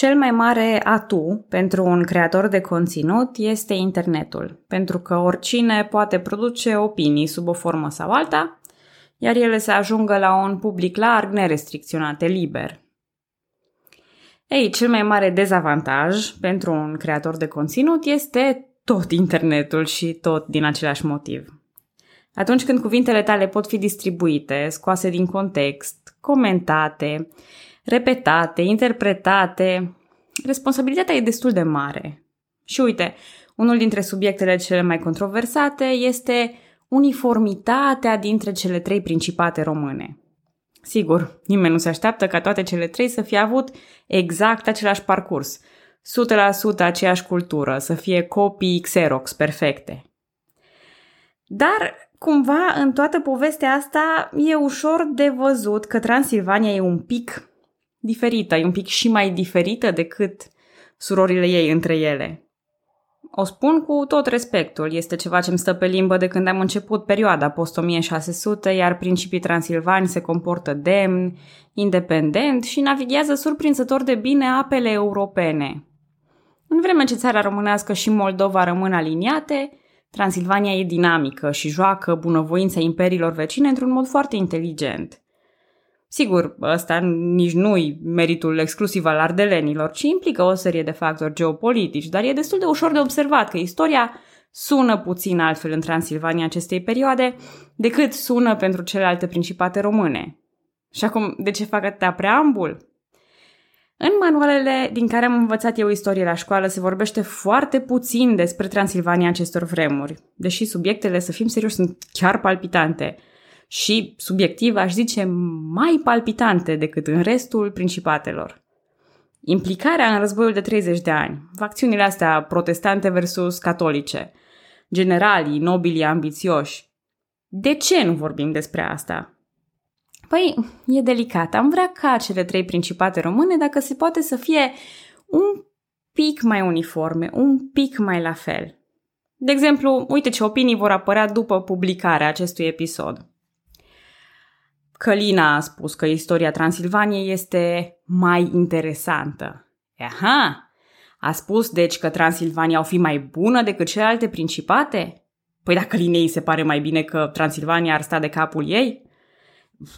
Cel mai mare atu pentru un creator de conținut este internetul, pentru că oricine poate produce opinii sub o formă sau alta, iar ele să ajungă la un public larg, nerestricționate, liber. Ei, cel mai mare dezavantaj pentru un creator de conținut este tot internetul și tot din același motiv. Atunci când cuvintele tale pot fi distribuite, scoase din context, comentate, repetate, interpretate, responsabilitatea e destul de mare. Și uite, unul dintre subiectele cele mai controversate este uniformitatea dintre cele trei principate române. Sigur, nimeni nu se așteaptă ca toate cele trei să fie avut exact același parcurs, 100% aceeași cultură, să fie copii Xerox perfecte. Dar cumva în toată povestea asta e ușor de văzut că Transilvania e un pic diferită, e un pic și mai diferită decât surorile ei între ele. O spun cu tot respectul, este ceva ce îmi stă pe limbă de când am început perioada post-1600, iar principii transilvani se comportă demn, independent și navighează surprinzător de bine apele europene. În vreme ce țara românească și Moldova rămân aliniate, Transilvania e dinamică și joacă bunăvoința imperiilor vecine într-un mod foarte inteligent. Sigur, ăsta nici nu-i meritul exclusiv al ardelenilor, ci implică o serie de factori geopolitici, dar e destul de ușor de observat că istoria sună puțin altfel în Transilvania acestei perioade decât sună pentru celelalte principate române. Și acum, de ce fac atâta preambul? În manualele din care am învățat eu istorie la școală se vorbește foarte puțin despre Transilvania acestor vremuri, deși subiectele, să fim serioși, sunt chiar palpitante și, subiectiv, aș zice, mai palpitante decât în restul principatelor. Implicarea în războiul de 30 de ani, facțiunile astea protestante versus catolice, generalii, nobilii ambițioși. De ce nu vorbim despre asta? Păi, e delicat. Am vrea ca cele trei principate române, dacă se poate, să fie un pic mai uniforme, un pic mai la fel. De exemplu, uite ce opinii vor apărea după publicarea acestui episod. Călina a spus că istoria Transilvaniei este mai interesantă. Aha! A spus deci că Transilvania o fi mai bună decât celelalte principate? Păi dacă Linei se pare mai bine că Transilvania ar sta de capul ei?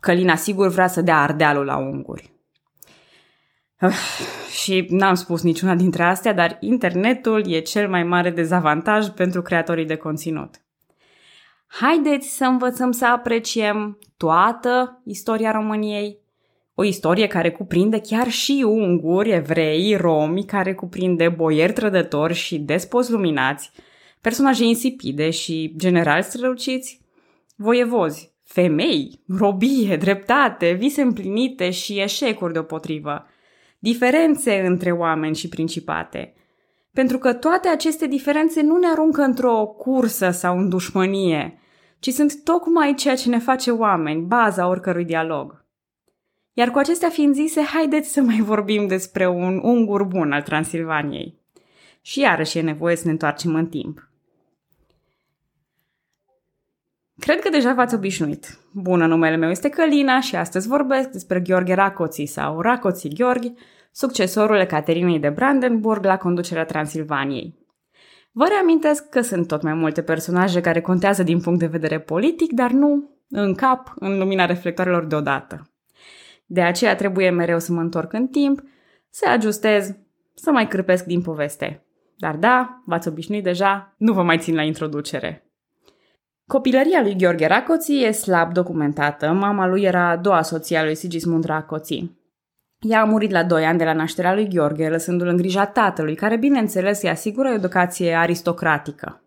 Călina sigur vrea să dea ardealul la unguri. Și n-am spus niciuna dintre astea, dar internetul e cel mai mare dezavantaj pentru creatorii de conținut. Haideți să învățăm să apreciem toată istoria României, o istorie care cuprinde chiar și unguri, evrei, romi, care cuprinde boieri trădători și despoți luminați, personaje insipide și generali străluciți, voievozi, femei, robie, dreptate, vise împlinite și eșecuri deopotrivă, diferențe între oameni și principate. Pentru că toate aceste diferențe nu ne aruncă într-o cursă sau în dușmănie, ci sunt tocmai ceea ce ne face oameni, baza oricărui dialog. Iar cu acestea fiind zise, haideți să mai vorbim despre un ungur bun al Transilvaniei. Și iarăși e nevoie să ne întoarcem în timp. Cred că deja v-ați obișnuit. Bună, numele meu este Călina și astăzi vorbesc despre Gheorghe Racoții sau Racoții Gheorghe, succesorul Ecaterinei de Brandenburg la conducerea Transilvaniei. Vă reamintesc că sunt tot mai multe personaje care contează din punct de vedere politic, dar nu în cap, în lumina reflectoarelor deodată. De aceea trebuie mereu să mă întorc în timp, să ajustez, să mai cârpesc din poveste. Dar da, v-ați obișnuit deja, nu vă mai țin la introducere. Copilăria lui Gheorghe Racoții e slab documentată. Mama lui era a doua soție a lui Sigismund Racoții. Ea a murit la 2 ani de la nașterea lui Gheorghe, lăsându-l în grija tatălui, care, bineînțeles, îi asigură o educație aristocratică.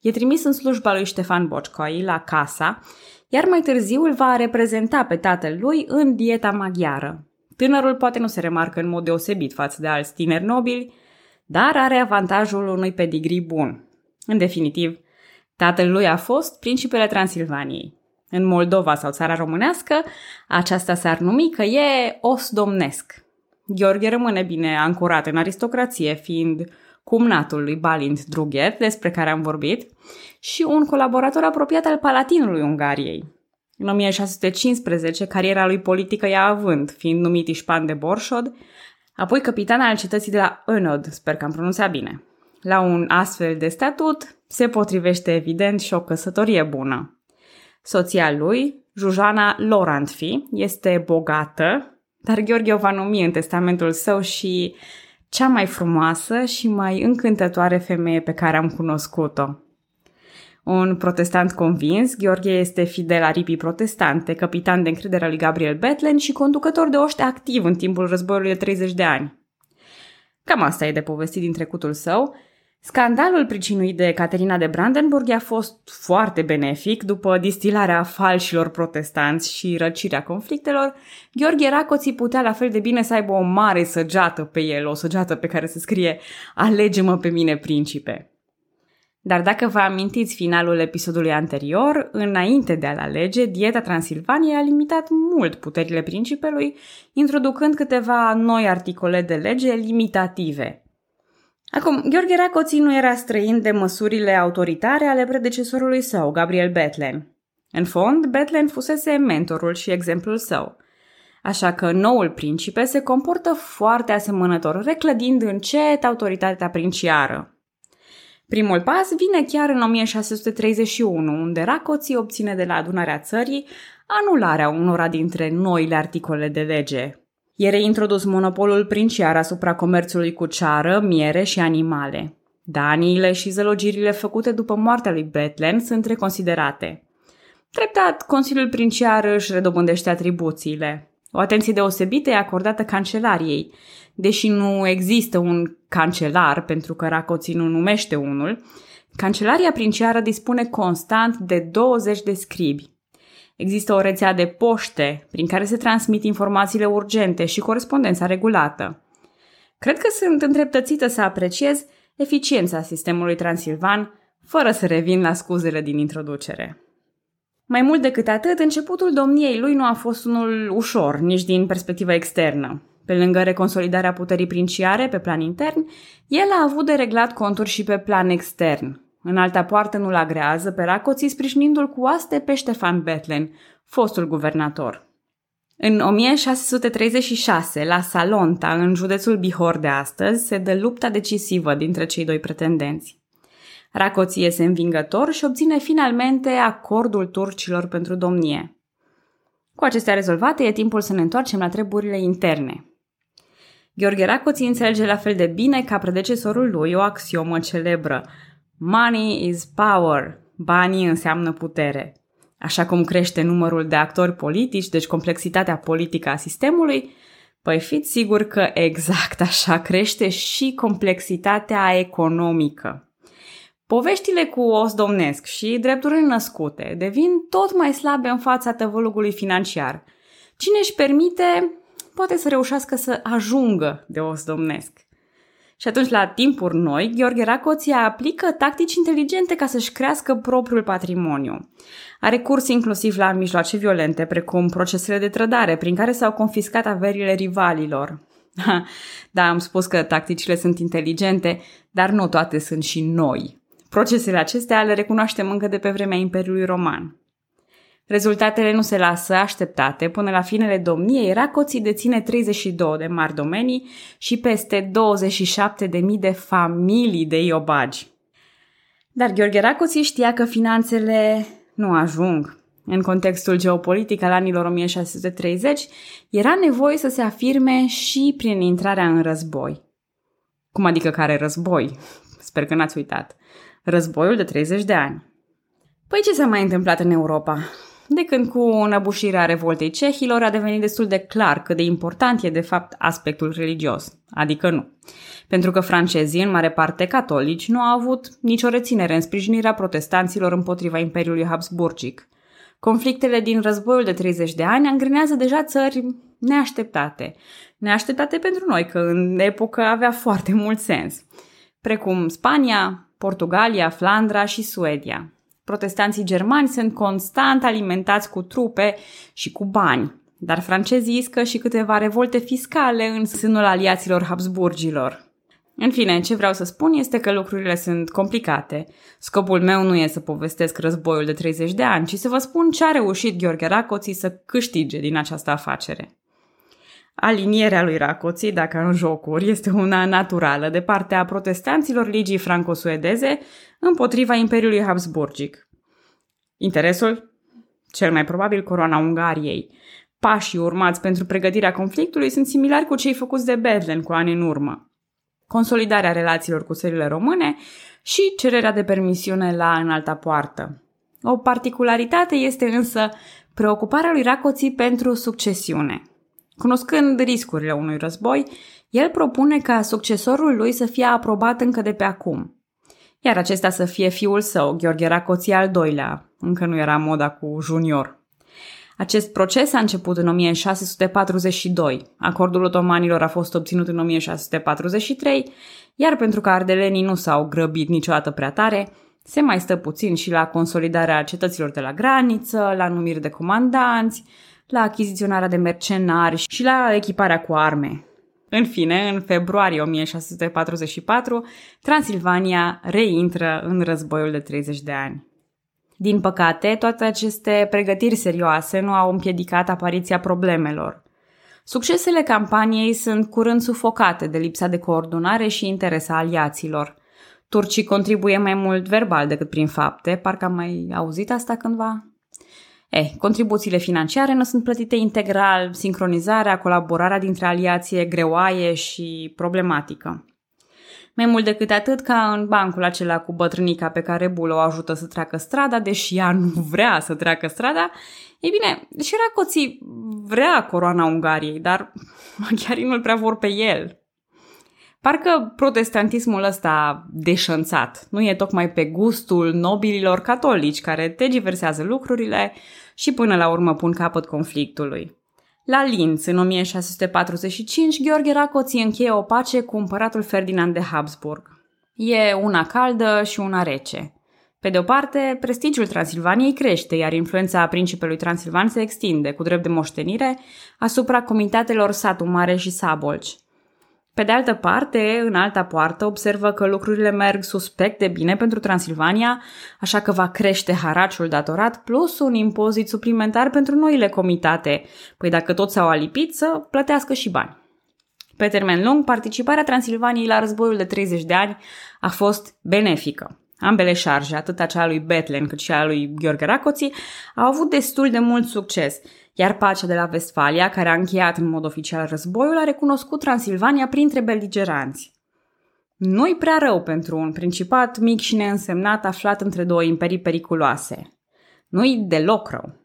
E trimis în slujba lui Ștefan Bocșcoi la casa, iar mai târziu îl va reprezenta pe tatăl lui în dieta maghiară. Tânărul poate nu se remarcă în mod deosebit față de alți tineri nobili, dar are avantajul unui pedigrii bun. În definitiv, Tatăl lui a fost principele Transilvaniei. În Moldova sau țara românească, aceasta s-ar numi că e os domnesc. Gheorghe rămâne bine ancorat în aristocrație, fiind cumnatul lui Balint Drughet, despre care am vorbit, și un colaborator apropiat al palatinului Ungariei. În 1615, cariera lui politică i-a având, fiind numit Ișpan de Borșod, apoi capitan al cetății de la Önod, sper că am pronunțat bine. La un astfel de statut se potrivește evident și o căsătorie bună. Soția lui, Jujana Lorantfi, este bogată, dar Gheorghe o va numi în testamentul său și cea mai frumoasă și mai încântătoare femeie pe care am cunoscut-o. Un protestant convins, Gheorghe este fidel aripii protestante, capitan de încredere al lui Gabriel Betlen și conducător de oște activ în timpul războiului de 30 de ani. Cam asta e de povestit din trecutul său. Scandalul pricinuit de Caterina de Brandenburg a fost foarte benefic după distilarea falșilor protestanți și răcirea conflictelor. Gheorghe Racoții putea la fel de bine să aibă o mare săgeată pe el, o săgeată pe care se scrie Alege-mă pe mine, principe. Dar dacă vă amintiți finalul episodului anterior, înainte de a-l alege, dieta Transilvaniei a limitat mult puterile principelui, introducând câteva noi articole de lege limitative. Acum, Gheorghe Racoții nu era străin de măsurile autoritare ale predecesorului său, Gabriel Betlen. În fond, Betlen fusese mentorul și exemplul său. Așa că noul principe se comportă foarte asemănător, reclădind încet autoritatea princiară. Primul pas vine chiar în 1631, unde Racoții obține de la adunarea țării anularea unora dintre noile articole de lege. E reintrodus monopolul princiar asupra comerțului cu ceară, miere și animale. Daniile și zălogirile făcute după moartea lui Betlen sunt reconsiderate. Treptat, Consiliul Princiar își redobândește atribuțiile. O atenție deosebită e acordată cancelariei, deși nu există un cancelar, pentru că Racoții nu numește unul, Cancelaria princiară dispune constant de 20 de scribi. Există o rețea de poște prin care se transmit informațiile urgente și corespondența regulată. Cred că sunt îndreptățită să apreciez eficiența sistemului transilvan, fără să revin la scuzele din introducere. Mai mult decât atât, începutul domniei lui nu a fost unul ușor, nici din perspectiva externă. Pe lângă reconsolidarea puterii princiare pe plan intern, el a avut de reglat conturi și pe plan extern. În alta poartă nu-l agrează pe Racoții sprijinindu-l cu aste pe Ștefan Betlen, fostul guvernator. În 1636, la Salonta, în județul Bihor de astăzi, se dă lupta decisivă dintre cei doi pretendenți. Racoții este învingător și obține finalmente acordul turcilor pentru domnie. Cu acestea rezolvate, e timpul să ne întoarcem la treburile interne. Gheorghe Racoții înțelege la fel de bine ca predecesorul lui o axiomă celebră. Money is power. Banii înseamnă putere. Așa cum crește numărul de actori politici, deci complexitatea politică a sistemului, păi fiți sigur că exact așa crește și complexitatea economică. Poveștile cu os domnesc și drepturile născute devin tot mai slabe în fața tăvălugului financiar. Cine își permite poate să reușească să ajungă de os domnesc. Și atunci, la timpuri noi, Gheorghe Racoția aplică tactici inteligente ca să-și crească propriul patrimoniu. Are curs inclusiv la mijloace violente, precum procesele de trădare, prin care s-au confiscat averile rivalilor. da, am spus că tacticile sunt inteligente, dar nu toate sunt și noi. Procesele acestea le recunoaștem încă de pe vremea Imperiului Roman. Rezultatele nu se lasă așteptate. Până la finele domniei, Racoții deține 32 de mari domenii și peste 27.000 de familii de iobagi. Dar Gheorghe Racoții știa că finanțele nu ajung. În contextul geopolitic al anilor 1630, era nevoie să se afirme și prin intrarea în război. Cum adică care război? Sper că n-ați uitat. Războiul de 30 de ani. Păi ce s-a mai întâmplat în Europa? De când cu înăbușirea revoltei cehilor a devenit destul de clar cât de important e de fapt aspectul religios, adică nu. Pentru că francezii, în mare parte catolici, nu au avut nicio reținere în sprijinirea protestanților împotriva Imperiului Habsburgic. Conflictele din războiul de 30 de ani angrenează deja țări neașteptate. Neașteptate pentru noi, că în epocă avea foarte mult sens. Precum Spania, Portugalia, Flandra și Suedia protestanții germani sunt constant alimentați cu trupe și cu bani, dar francezii iscă și câteva revolte fiscale în sânul aliaților Habsburgilor. În fine, ce vreau să spun este că lucrurile sunt complicate. Scopul meu nu e să povestesc războiul de 30 de ani, ci să vă spun ce a reușit Gheorghe Racoții să câștige din această afacere. Alinierea lui Racoții, dacă în jocuri, este una naturală de partea protestanților ligii franco-suedeze împotriva Imperiului Habsburgic. Interesul? Cel mai probabil coroana Ungariei. Pașii urmați pentru pregătirea conflictului sunt similari cu cei făcuți de Bethlen cu ani în urmă. Consolidarea relațiilor cu țările române și cererea de permisiune la înalta poartă. O particularitate este însă preocuparea lui Racoții pentru succesiune. Cunoscând riscurile unui război, el propune ca succesorul lui să fie aprobat încă de pe acum, iar acesta să fie fiul său, Gheorghe Racoții al doilea, încă nu era moda cu junior. Acest proces a început în 1642, acordul otomanilor a fost obținut în 1643, iar pentru că ardelenii nu s-au grăbit niciodată prea tare, se mai stă puțin și la consolidarea cetăților de la graniță, la numiri de comandanți, la achiziționarea de mercenari și la echiparea cu arme. În fine, în februarie 1644, Transilvania reintră în războiul de 30 de ani. Din păcate, toate aceste pregătiri serioase nu au împiedicat apariția problemelor. Succesele campaniei sunt curând sufocate de lipsa de coordonare și interes a aliaților. Turcii contribuie mai mult verbal decât prin fapte, parcă am mai auzit asta cândva? Eh, contribuțiile financiare nu sunt plătite integral, sincronizarea, colaborarea dintre aliații e greoaie și problematică. Mai mult decât atât ca în bancul acela cu bătrânica pe care Bulo o ajută să treacă strada, deși ea nu vrea să treacă strada, ei bine, și Racoții vrea coroana Ungariei, dar maghiarii nu-l prea vor pe el. Parcă protestantismul ăsta deșanțat nu e tocmai pe gustul nobililor catolici care te diversează lucrurile și până la urmă pun capăt conflictului. La Linz, în 1645, Gheorghe Racoții încheie o pace cu împăratul Ferdinand de Habsburg. E una caldă și una rece. Pe de o parte, prestigiul Transilvaniei crește, iar influența principelui Transilvan se extinde, cu drept de moștenire, asupra comitatelor Satu Mare și Sabolci. Pe de altă parte, în alta poartă, observă că lucrurile merg suspect de bine pentru Transilvania, așa că va crește haraciul datorat plus un impozit suplimentar pentru noile comitate, păi dacă toți s-au alipit să plătească și bani. Pe termen lung, participarea Transilvaniei la războiul de 30 de ani a fost benefică. Ambele șarje, atât a lui Betlen cât și a lui Gheorghe Racoții, au avut destul de mult succes – iar pacea de la Vestfalia, care a încheiat în mod oficial războiul, a recunoscut Transilvania printre beligeranți. Nu-i prea rău pentru un principat mic și neînsemnat aflat între două imperii periculoase. Nu-i deloc rău.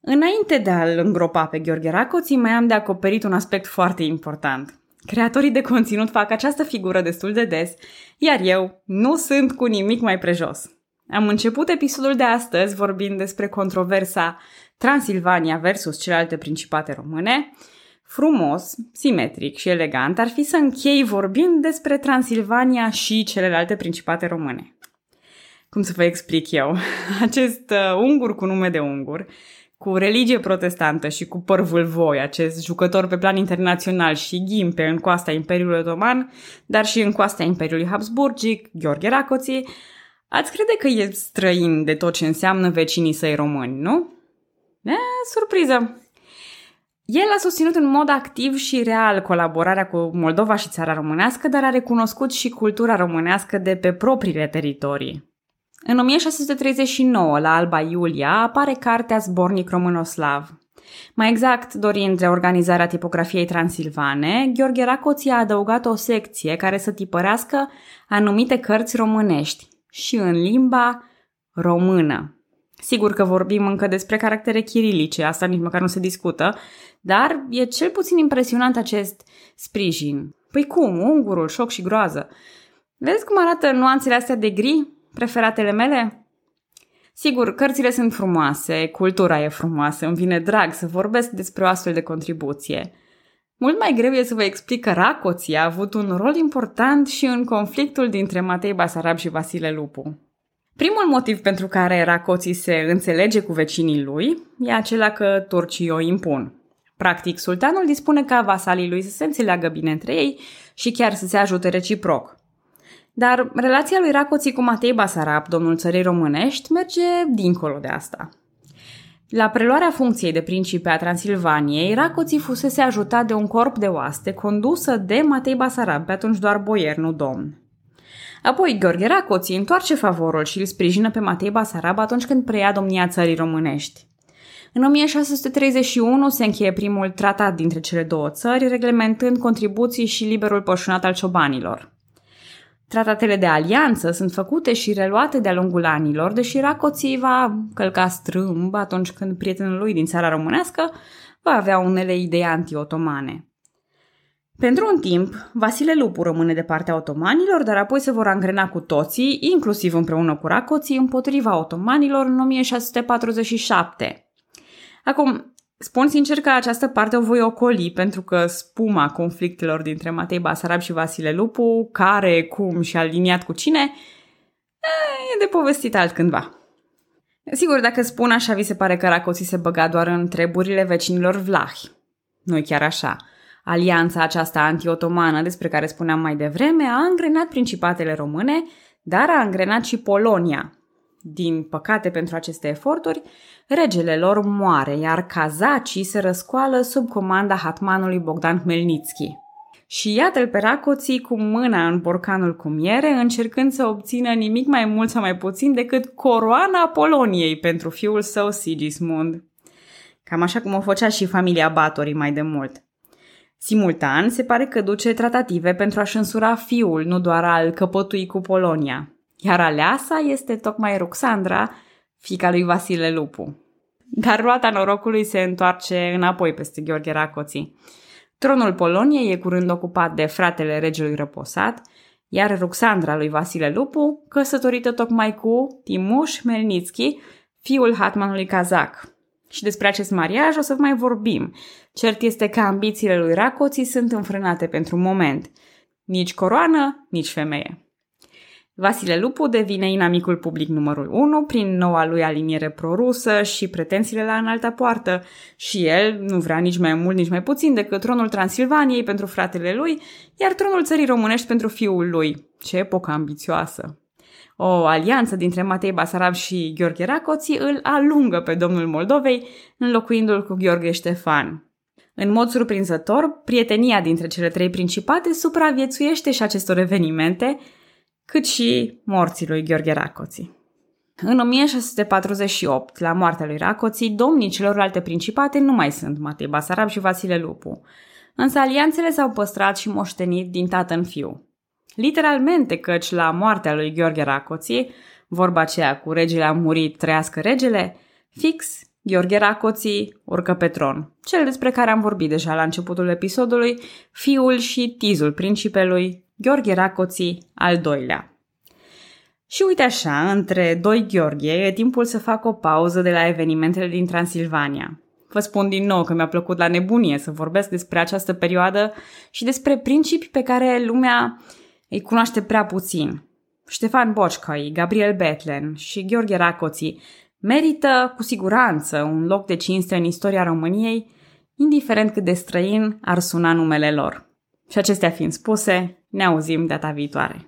Înainte de a-l îngropa pe Gheorghe Racoții, mai am de acoperit un aspect foarte important. Creatorii de conținut fac această figură destul de des, iar eu nu sunt cu nimic mai prejos. Am început episodul de astăzi vorbind despre controversa Transilvania versus celelalte principate române, frumos, simetric și elegant ar fi să închei vorbind despre Transilvania și celelalte principate române. Cum să vă explic eu? Acest uh, ungur cu nume de ungur, cu religie protestantă și cu părvul voi, acest jucător pe plan internațional și ghimpe în coasta Imperiului Otoman, dar și în coasta Imperiului Habsburgic, Gheorghe Racoții, ați crede că e străin de tot ce înseamnă vecinii săi români, nu? E, surpriză! El a susținut în mod activ și real colaborarea cu Moldova și țara românească, dar a recunoscut și cultura românească de pe propriile teritorii. În 1639, la Alba Iulia, apare cartea Zbornic Românoslav. Mai exact, dorind reorganizarea tipografiei transilvane, Gheorghe Racoții a adăugat o secție care să tipărească anumite cărți românești și în limba română. Sigur că vorbim încă despre caractere chirilice, asta nici măcar nu se discută, dar e cel puțin impresionant acest sprijin. Păi cum? Ungurul, șoc și groază. Vezi cum arată nuanțele astea de gri, preferatele mele? Sigur, cărțile sunt frumoase, cultura e frumoasă, îmi vine drag să vorbesc despre o astfel de contribuție. Mult mai greu e să vă explic că Racoții a avut un rol important și în conflictul dintre Matei Basarab și Vasile Lupu. Primul motiv pentru care Racoții se înțelege cu vecinii lui e acela că turcii o impun. Practic, sultanul dispune ca vasalii lui să se înțeleagă bine între ei și chiar să se ajute reciproc. Dar relația lui Racoții cu Matei Basarab, domnul țării românești, merge dincolo de asta. La preluarea funcției de principe a Transilvaniei, Racoții fusese ajutat de un corp de oaste condusă de Matei Basarab, pe atunci doar boier, nu domn. Apoi, Gheorghe Racoții întoarce favorul și îl sprijină pe Matei Basarab atunci când preia domnia țării românești. În 1631 se încheie primul tratat dintre cele două țări, reglementând contribuții și liberul pășunat al ciobanilor. Tratatele de alianță sunt făcute și reluate de-a lungul anilor, deși Racoții va călca strâmb atunci când prietenul lui din țara românească va avea unele idei anti-otomane. Pentru un timp, Vasile Lupu rămâne de partea otomanilor, dar apoi se vor angrena cu toții, inclusiv împreună cu Racoții, împotriva otomanilor în 1647. Acum, spun sincer că această parte o voi ocoli pentru că spuma conflictelor dintre Matei Basarab și Vasile Lupu, care, cum și aliniat cu cine, e de povestit altcândva. Sigur, dacă spun așa, vi se pare că Racoții se băga doar în treburile vecinilor vlahi. nu chiar așa. Alianța aceasta anti-otomană despre care spuneam mai devreme a angrenat principatele române, dar a angrenat și Polonia, din păcate pentru aceste eforturi, regele lor moare, iar cazacii se răscoală sub comanda hatmanului Bogdan Hmelnitski. Și iată-l pe Racoții cu mâna în borcanul cu miere, încercând să obțină nimic mai mult sau mai puțin decât coroana Poloniei pentru fiul său Sigismund. Cam așa cum o făcea și familia Batorii mai de mult. Simultan, se pare că duce tratative pentru a-și însura fiul, nu doar al căpătui cu Polonia iar aleasa este tocmai Ruxandra, fica lui Vasile Lupu. Dar roata norocului se întoarce înapoi peste Gheorghe Racoții. Tronul Poloniei e curând ocupat de fratele regelui răposat, iar Ruxandra lui Vasile Lupu, căsătorită tocmai cu Timuș Melnitski, fiul hatmanului Kazak. Și despre acest mariaj o să mai vorbim. Cert este că ambițiile lui Racoții sunt înfrânate pentru moment. Nici coroană, nici femeie. Vasile Lupu devine inamicul public numărul 1 prin noua lui aliniere prorusă și pretențiile la înalta poartă și el nu vrea nici mai mult, nici mai puțin decât tronul Transilvaniei pentru fratele lui, iar tronul țării românești pentru fiul lui. Ce epocă ambițioasă! O alianță dintre Matei Basarab și Gheorghe Racoții îl alungă pe domnul Moldovei, înlocuindu-l cu Gheorghe Ștefan. În mod surprinzător, prietenia dintre cele trei principate supraviețuiește și acestor evenimente, cât și morții lui Gheorghe Racoții. În 1648, la moartea lui Racoții, domnii celorlalte principate nu mai sunt Matei Basarab și Vasile Lupu, însă alianțele s-au păstrat și moștenit din tată în fiu. Literalmente, căci la moartea lui Gheorghe Racoții, vorba aceea cu regele a murit, trăiască regele, fix Gheorghe Racoții urcă pe tron, cel despre care am vorbit deja la începutul episodului, fiul și tizul principelui Gheorghe Racoții al doilea. Și uite așa, între doi Gheorghe, e timpul să fac o pauză de la evenimentele din Transilvania. Vă spun din nou că mi-a plăcut la nebunie să vorbesc despre această perioadă și despre principii pe care lumea îi cunoaște prea puțin. Ștefan Bocșcai, Gabriel Betlen și Gheorghe Racoții merită cu siguranță un loc de cinste în istoria României, indiferent cât de străin ar suna numele lor. Și acestea fiind spuse, ne auzim data viitoare.